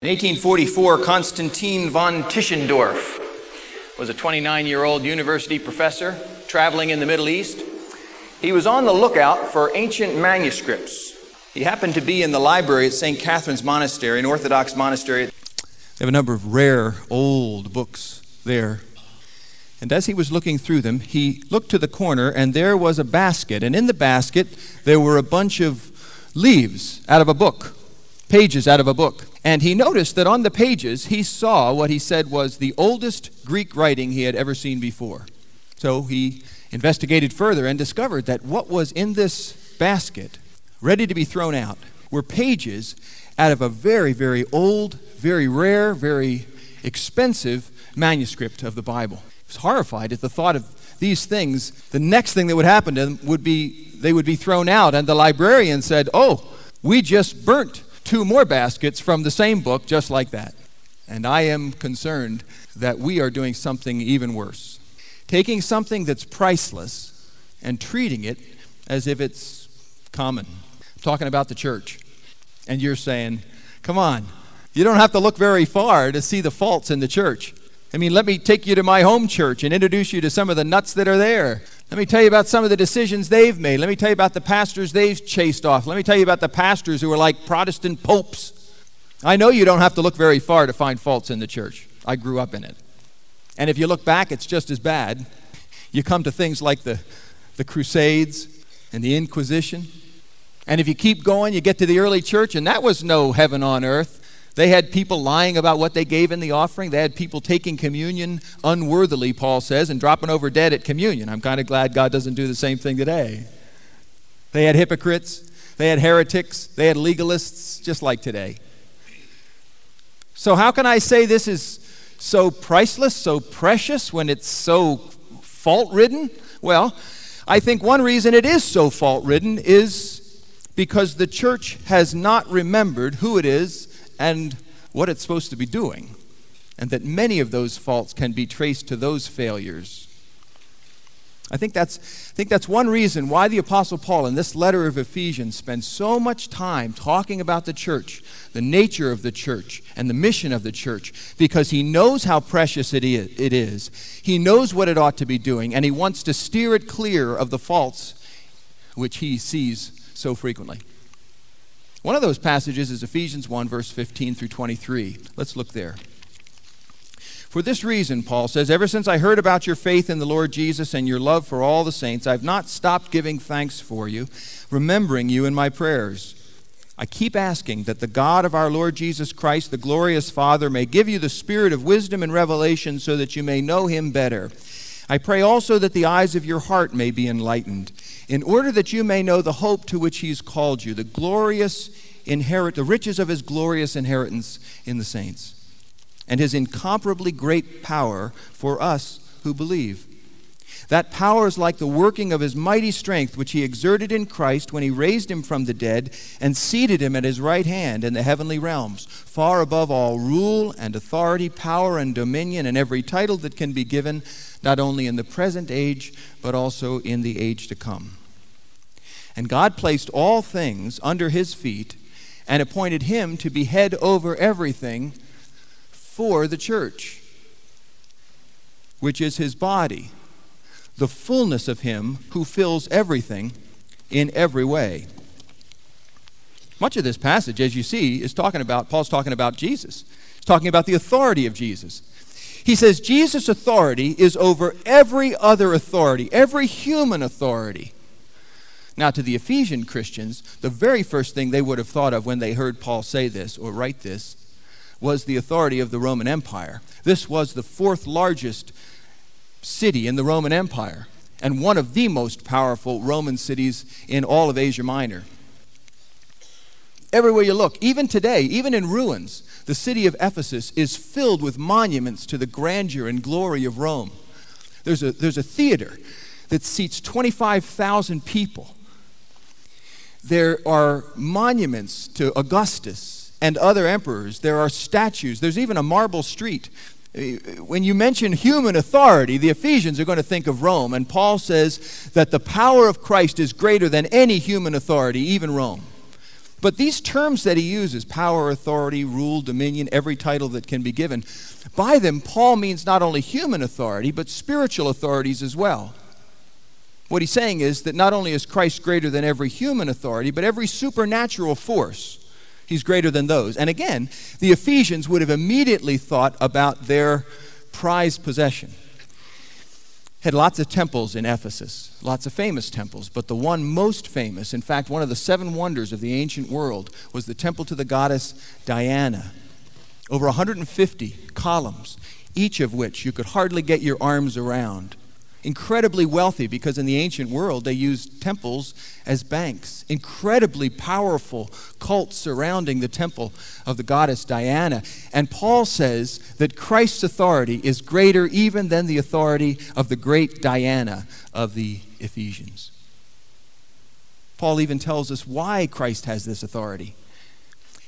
In 1844, Konstantin von Tischendorf was a 29 year old university professor traveling in the Middle East. He was on the lookout for ancient manuscripts. He happened to be in the library at St. Catherine's Monastery, an Orthodox monastery. They have a number of rare, old books there. And as he was looking through them, he looked to the corner, and there was a basket. And in the basket, there were a bunch of leaves out of a book, pages out of a book. And he noticed that on the pages, he saw what he said was the oldest Greek writing he had ever seen before. So he investigated further and discovered that what was in this basket, ready to be thrown out, were pages out of a very, very old, very rare, very expensive manuscript of the Bible. He was horrified at the thought of these things. The next thing that would happen to them would be they would be thrown out. And the librarian said, Oh, we just burnt two more baskets from the same book just like that. And I am concerned that we are doing something even worse. Taking something that's priceless and treating it as if it's common. I'm talking about the church. And you're saying, come on, you don't have to look very far to see the faults in the church. I mean, let me take you to my home church and introduce you to some of the nuts that are there. Let me tell you about some of the decisions they've made. Let me tell you about the pastors they've chased off. Let me tell you about the pastors who are like Protestant popes. I know you don't have to look very far to find faults in the church. I grew up in it. And if you look back, it's just as bad. You come to things like the, the Crusades and the Inquisition. And if you keep going, you get to the early church, and that was no heaven on earth. They had people lying about what they gave in the offering. They had people taking communion unworthily, Paul says, and dropping over dead at communion. I'm kind of glad God doesn't do the same thing today. They had hypocrites, they had heretics, they had legalists, just like today. So, how can I say this is so priceless, so precious, when it's so fault ridden? Well, I think one reason it is so fault ridden is because the church has not remembered who it is and what it's supposed to be doing, and that many of those faults can be traced to those failures. I think that's, I think that's one reason why the Apostle Paul in this letter of Ephesians spends so much time talking about the church, the nature of the church, and the mission of the church, because he knows how precious it is. He knows what it ought to be doing, and he wants to steer it clear of the faults which he sees so frequently. One of those passages is Ephesians 1, verse 15 through 23. Let's look there. For this reason, Paul says, ever since I heard about your faith in the Lord Jesus and your love for all the saints, I've not stopped giving thanks for you, remembering you in my prayers. I keep asking that the God of our Lord Jesus Christ, the glorious Father, may give you the spirit of wisdom and revelation so that you may know him better. I pray also that the eyes of your heart may be enlightened in order that you may know the hope to which he's called you, the glorious inherit the riches of his glorious inheritance in the saints, and his incomparably great power for us who believe. That power is like the working of his mighty strength, which he exerted in Christ when he raised him from the dead and seated him at his right hand in the heavenly realms, far above all rule and authority, power and dominion, and every title that can be given, not only in the present age, but also in the age to come. And God placed all things under his feet and appointed him to be head over everything for the church, which is his body, the fullness of him who fills everything in every way. Much of this passage, as you see, is talking about, Paul's talking about Jesus. He's talking about the authority of Jesus. He says Jesus' authority is over every other authority, every human authority. Now, to the Ephesian Christians, the very first thing they would have thought of when they heard Paul say this or write this was the authority of the Roman Empire. This was the fourth largest city in the Roman Empire and one of the most powerful Roman cities in all of Asia Minor. Everywhere you look, even today, even in ruins, the city of Ephesus is filled with monuments to the grandeur and glory of Rome. There's a, there's a theater that seats 25,000 people there are monuments to Augustus and other emperors. There are statues. There's even a marble street. Uh, when you mention human authority, the Ephesians are going to think of Rome. And Paul says that the power of Christ is greater than any human authority, even Rome. But these terms that he uses power, authority, rule, dominion, every title that can be given by them, Paul means not only human authority, but spiritual authorities as well. What he's saying is that not only is Christ greater than every human authority, but every supernatural force, he's greater than those. And again, the Ephesians would have immediately thought about their prized possession. Had lots of temples in Ephesus, lots of famous temples, but the one most famous, in fact, one of the seven wonders of the ancient world, was the temple to the goddess Diana. Over 150 columns, each of which you could hardly get your arms around incredibly wealthy because in the ancient world they used temples as banks. Incredibly powerful cult surrounding the temple of the goddess Diana. And Paul says that Christ's authority is greater even than the authority of the great Diana of the Ephesians. Paul even tells us why Christ has this authority.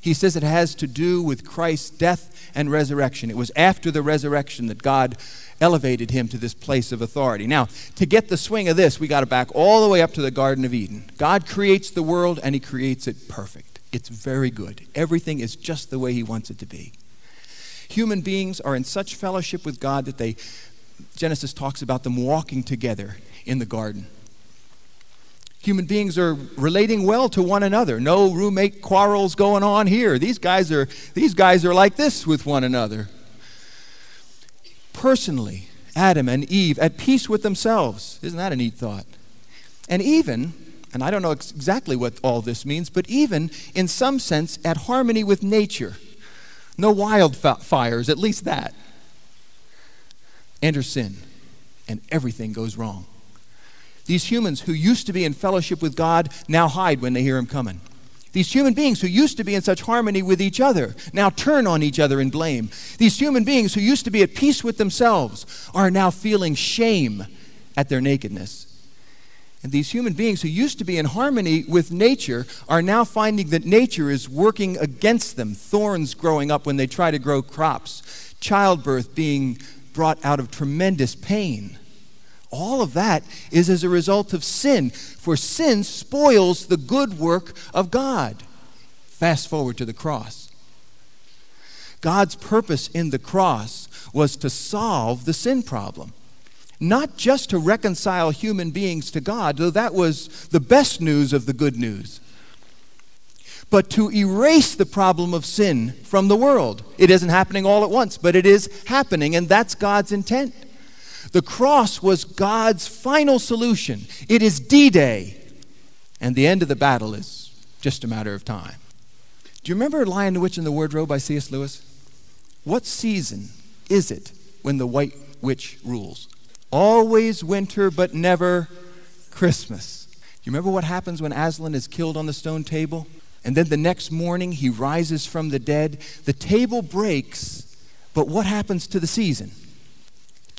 He says it has to do with Christ's death and resurrection. It was after the resurrection that God elevated him to this place of authority. Now, to get the swing of this, we got to back all the way up to the Garden of Eden. God creates the world and he creates it perfect. It's very good. Everything is just the way he wants it to be. Human beings are in such fellowship with God that they Genesis talks about them walking together in the garden. Human beings are relating well to one another. No roommate quarrels going on here. These guys are these guys are like this with one another personally, Adam and Eve at peace with themselves. Isn't that a neat thought? And even, and I don't know ex- exactly what all this means, but even in some sense at harmony with nature. No wildfires, at least that. Enter sin, and everything goes wrong. These humans who used to be in fellowship with God now hide when they hear Him coming. These human beings who used to be in such harmony with each other now turn on each other in blame. These human beings who used to be at peace with themselves are now feeling shame at their nakedness. And these human beings who used to be in harmony with nature are now finding that nature is working against them. Thorns growing up when they try to grow crops, childbirth being brought out of tremendous pain. All of that is as a result of sin, for sin spoils the good work of God. Fast forward to the cross. God's purpose in the cross was to solve the sin problem. Not just to reconcile human beings to God, though that was the best news of the good news, but to erase the problem of sin from the world. It isn't happening all at once, but it is happening, and that's God's intent. The cross was God's final solution. It is D Day, and the end of the battle is just a matter of time. Do you remember Lion, the Witch, and the Wardrobe by C.S. Lewis? What season is it when the White Witch rules? Always winter, but never Christmas. You remember what happens when Aslan is killed on the stone table? And then the next morning he rises from the dead. The table breaks, but what happens to the season?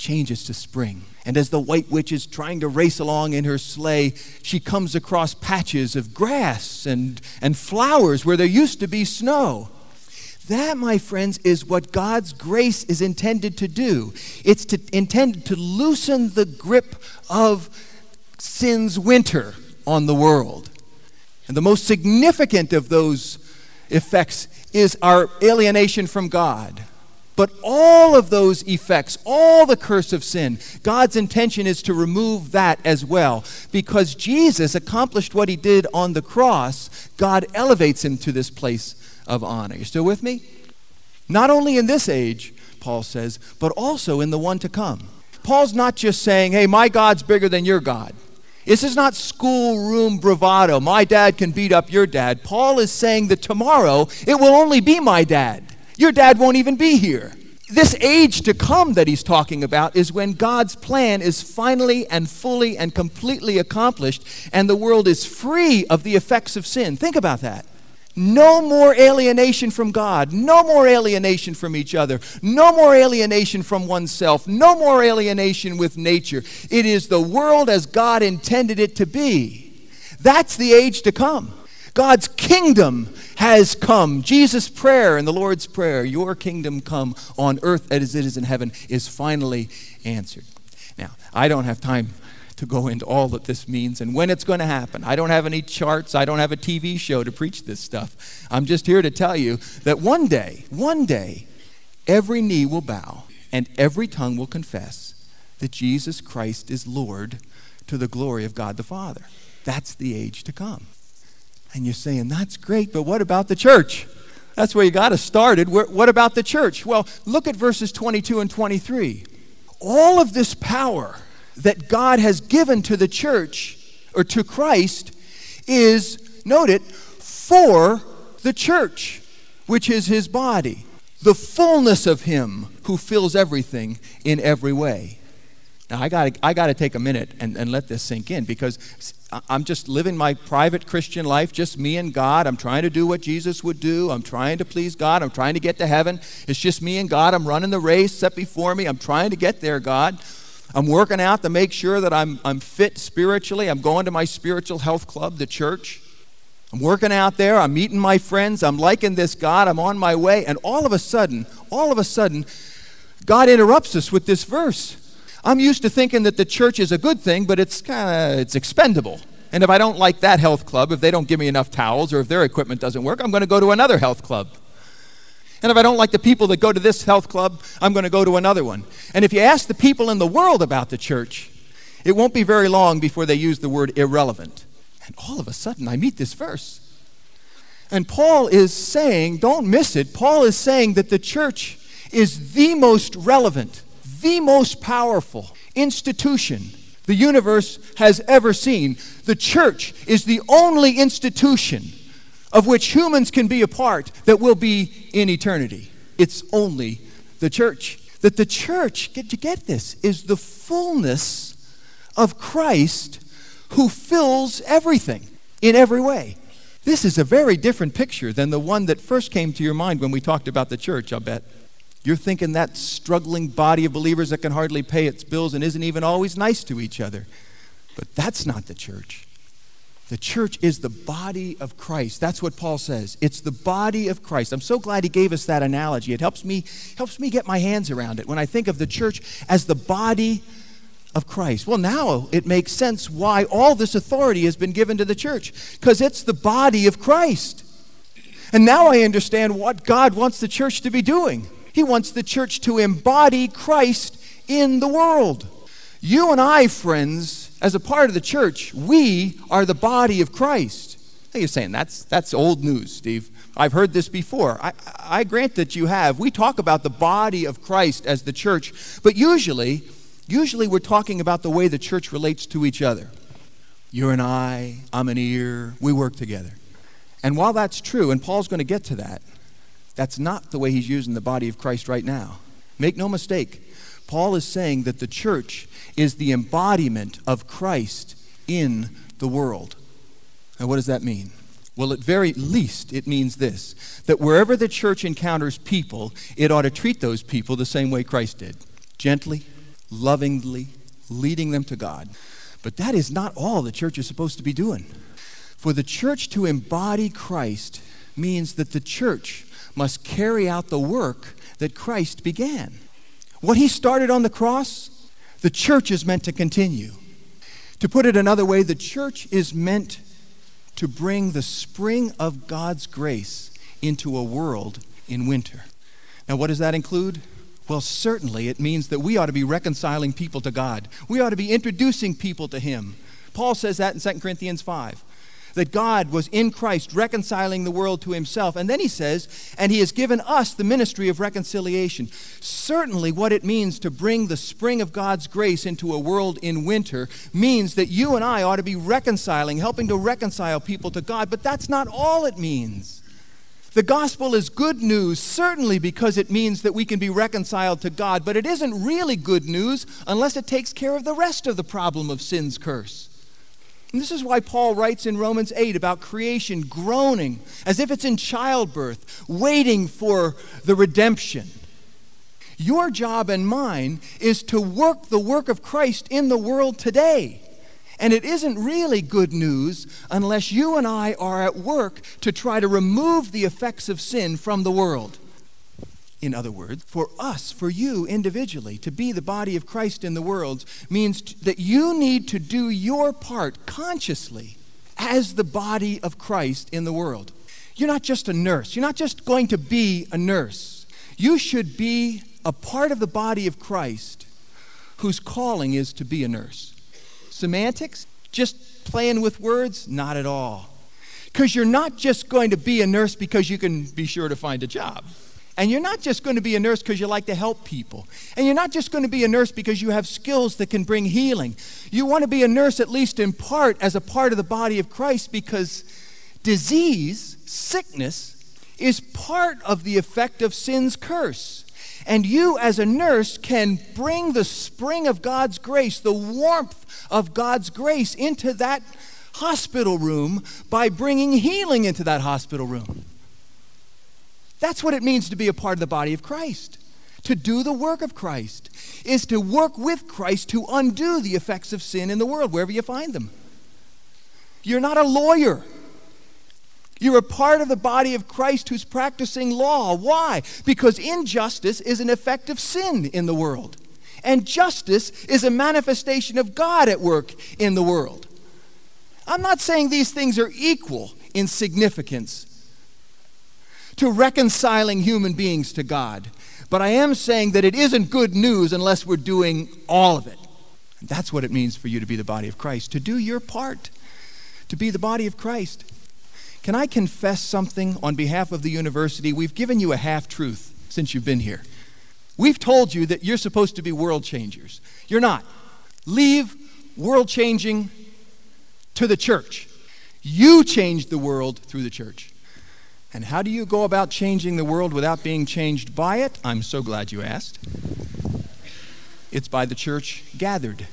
Changes to spring. And as the white witch is trying to race along in her sleigh, she comes across patches of grass and, and flowers where there used to be snow. That, my friends, is what God's grace is intended to do. It's to, intended to loosen the grip of sin's winter on the world. And the most significant of those effects is our alienation from God. But all of those effects, all the curse of sin, God's intention is to remove that as well. Because Jesus accomplished what he did on the cross, God elevates him to this place of honor. You still with me? Not only in this age, Paul says, but also in the one to come. Paul's not just saying, hey, my God's bigger than your God. This is not schoolroom bravado. My dad can beat up your dad. Paul is saying that tomorrow it will only be my dad. Your dad won't even be here. This age to come that he's talking about is when God's plan is finally and fully and completely accomplished and the world is free of the effects of sin. Think about that. No more alienation from God. No more alienation from each other. No more alienation from oneself. No more alienation with nature. It is the world as God intended it to be. That's the age to come. God's kingdom has come. Jesus' prayer and the Lord's prayer, Your kingdom come on earth as it is in heaven, is finally answered. Now, I don't have time to go into all that this means and when it's going to happen. I don't have any charts, I don't have a TV show to preach this stuff. I'm just here to tell you that one day, one day, every knee will bow and every tongue will confess that Jesus Christ is Lord to the glory of God the Father. That's the age to come. And you're saying, that's great, but what about the church? That's where you got to started. What about the church? Well, look at verses 22 and 23. All of this power that God has given to the church or to Christ is, note it, for the church, which is his body, the fullness of him who fills everything in every way. Now, I got I to take a minute and, and let this sink in because I'm just living my private Christian life, just me and God. I'm trying to do what Jesus would do. I'm trying to please God. I'm trying to get to heaven. It's just me and God. I'm running the race set before me. I'm trying to get there, God. I'm working out to make sure that I'm, I'm fit spiritually. I'm going to my spiritual health club, the church. I'm working out there. I'm meeting my friends. I'm liking this God. I'm on my way. And all of a sudden, all of a sudden, God interrupts us with this verse. I'm used to thinking that the church is a good thing, but it's kind of it's expendable. And if I don't like that health club, if they don't give me enough towels or if their equipment doesn't work, I'm going to go to another health club. And if I don't like the people that go to this health club, I'm going to go to another one. And if you ask the people in the world about the church, it won't be very long before they use the word irrelevant. And all of a sudden, I meet this verse. And Paul is saying, don't miss it, Paul is saying that the church is the most relevant, the most powerful institution the universe has ever seen. The church is the only institution of which humans can be a part that will be in eternity. It's only the church. That the church, get you get this, is the fullness of Christ who fills everything in every way. This is a very different picture than the one that first came to your mind when we talked about the church, I'll bet. You're thinking that struggling body of believers that can hardly pay its bills and isn't even always nice to each other. But that's not the church. The church is the body of Christ. That's what Paul says. It's the body of Christ. I'm so glad he gave us that analogy. It helps me helps me get my hands around it when I think of the church as the body of Christ. Well, now it makes sense why all this authority has been given to the church because it's the body of Christ. And now I understand what God wants the church to be doing. He wants the church to embody Christ in the world. You and I, friends, as a part of the church, we are the body of Christ. Now you're saying that's, that's old news, Steve. I've heard this before. I, I grant that you have. We talk about the body of Christ as the church, but usually, usually we're talking about the way the church relates to each other. You're an eye, I'm an ear, we work together. And while that's true, and Paul's going to get to that, that's not the way he's using the body of Christ right now. Make no mistake, Paul is saying that the church is the embodiment of Christ in the world. And what does that mean? Well, at very least, it means this that wherever the church encounters people, it ought to treat those people the same way Christ did gently, lovingly, leading them to God. But that is not all the church is supposed to be doing. For the church to embody Christ means that the church must carry out the work that Christ began. What he started on the cross, the church is meant to continue. To put it another way, the church is meant to bring the spring of God's grace into a world in winter. Now, what does that include? Well, certainly it means that we ought to be reconciling people to God. We ought to be introducing people to Him. Paul says that in 2 Corinthians 5 that God was in Christ reconciling the world to himself. And then he says, and he has given us the ministry of reconciliation. Certainly, what it means to bring the spring of God's grace into a world in winter means that you and I ought to be reconciling, helping to reconcile people to God. But that's not all it means. The gospel is good news, certainly because it means that we can be reconciled to God, but it isn't really good news unless it takes care of the rest of the problem of sin's curse. And this is why Paul writes in Romans 8 about creation groaning as if it's in childbirth, waiting for the redemption. Your job and mine is to work the work of Christ in the world today. And it isn't really good news unless you and I are at work to try to remove the effects of sin from the world. In other words, for us, for you individually, to be the body of Christ in the world means that you need to do your part consciously as the body of Christ in the world. You're not just a nurse. You're not just going to be a nurse. You should be a part of the body of Christ whose calling is to be a nurse. Semantics? Just playing with words? Not at all. Because you're not just going to be a nurse because you can be sure to find a job. And you're not just going to be a nurse because you like to help people. And you're not just going to be a nurse because you have skills that can bring healing. You want to be a nurse, at least in part, as a part of the body of Christ because disease, sickness, is part of the effect of sin's curse. And you, as a nurse, can bring the spring of God's grace, the warmth of God's grace into that hospital room by bringing healing into that hospital room. That's what it means to be a part of the body of Christ. To do the work of Christ is to work with Christ to undo the effects of sin in the world, wherever you find them. You're not a lawyer. You're a part of the body of Christ who's practicing law. Why? Because injustice is an effect of sin in the world. And justice is a manifestation of God at work in the world. I'm not saying these things are equal in significance to reconciling human beings to God. But I am saying that it isn't good news unless we're doing all of it. And that's what it means for you to be the body of Christ, to do your part, to be the body of Christ. Can I confess something on behalf of the university? We've given you a half truth since you've been here. We've told you that you're supposed to be world changers. You're not. Leave world changing to the church. You change the world through the church. And how do you go about changing the world without being changed by it? I'm so glad you asked. It's by the church gathered.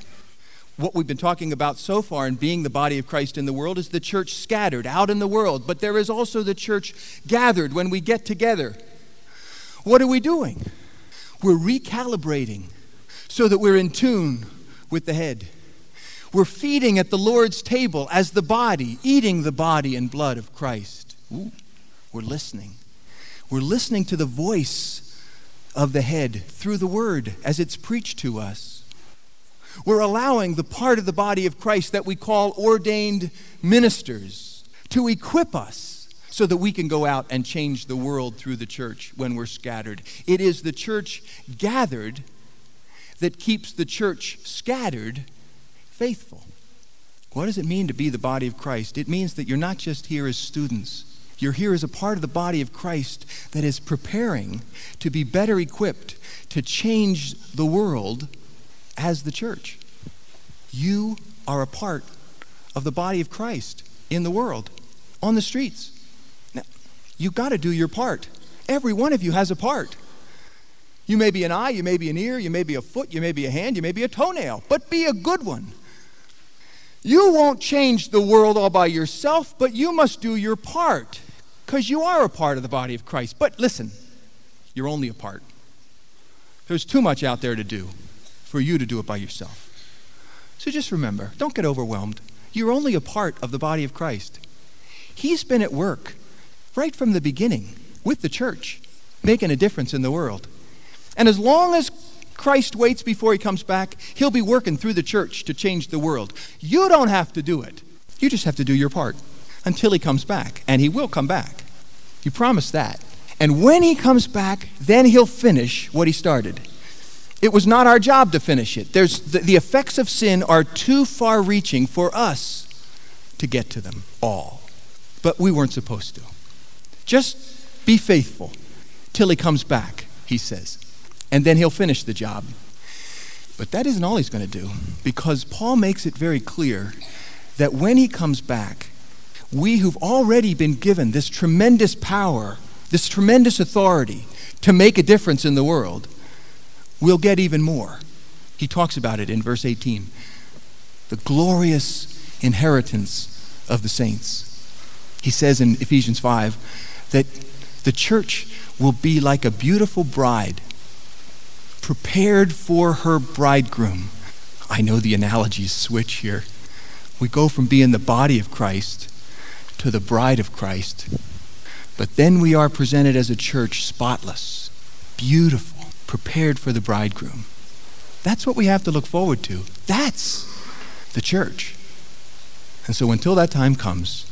What we've been talking about so far in being the body of Christ in the world is the church scattered out in the world, but there is also the church gathered when we get together. What are we doing? We're recalibrating so that we're in tune with the head. We're feeding at the Lord's table as the body, eating the body and blood of Christ. Ooh. We're listening. We're listening to the voice of the head through the word as it's preached to us. We're allowing the part of the body of Christ that we call ordained ministers to equip us so that we can go out and change the world through the church when we're scattered. It is the church gathered that keeps the church scattered faithful. What does it mean to be the body of Christ? It means that you're not just here as students you're here as a part of the body of Christ that is preparing to be better equipped to change the world as the church. You are a part of the body of Christ in the world, on the streets. Now, you've got to do your part. Every one of you has a part. You may be an eye, you may be an ear, you may be a foot, you may be a hand, you may be a toenail, but be a good one. You won't change the world all by yourself, but you must do your part because you are a part of the body of Christ. But listen, you're only a part. There's too much out there to do for you to do it by yourself. So just remember don't get overwhelmed. You're only a part of the body of Christ. He's been at work right from the beginning with the church, making a difference in the world. And as long as Christ waits before he comes back, he'll be working through the church to change the world. You don't have to do it, you just have to do your part until he comes back. And he will come back. You promise that. And when he comes back, then he'll finish what he started. It was not our job to finish it. There's, the, the effects of sin are too far reaching for us to get to them all. But we weren't supposed to. Just be faithful till he comes back, he says. And then he'll finish the job. But that isn't all he's going to do, because Paul makes it very clear that when he comes back, we who've already been given this tremendous power, this tremendous authority to make a difference in the world, will get even more. He talks about it in verse 18 the glorious inheritance of the saints. He says in Ephesians 5 that the church will be like a beautiful bride prepared for her bridegroom. I know the analogies switch here. We go from being the body of Christ to the bride of Christ. But then we are presented as a church spotless, beautiful, prepared for the bridegroom. That's what we have to look forward to. That's the church. And so until that time comes,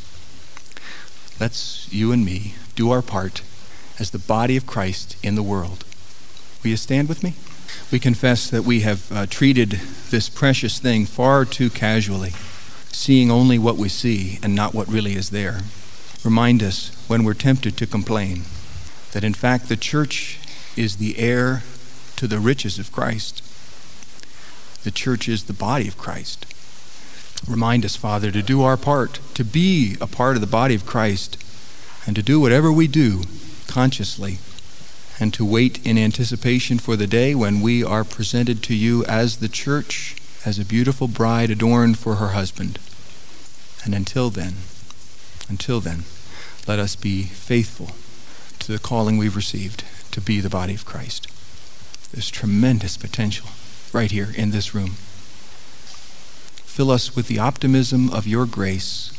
let's, you and me, do our part as the body of Christ in the world. Will you stand with me? We confess that we have uh, treated this precious thing far too casually, seeing only what we see and not what really is there. Remind us when we're tempted to complain that in fact the church is the heir to the riches of Christ. The church is the body of Christ. Remind us, Father, to do our part, to be a part of the body of Christ, and to do whatever we do consciously, and to wait in anticipation for the day when we are presented to you as the church, as a beautiful bride adorned for her husband. And until then, until then, let us be faithful to the calling we've received to be the body of Christ. There's tremendous potential right here in this room. Fill us with the optimism of your grace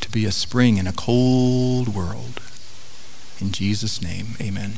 to be a spring in a cold world. In Jesus' name, amen.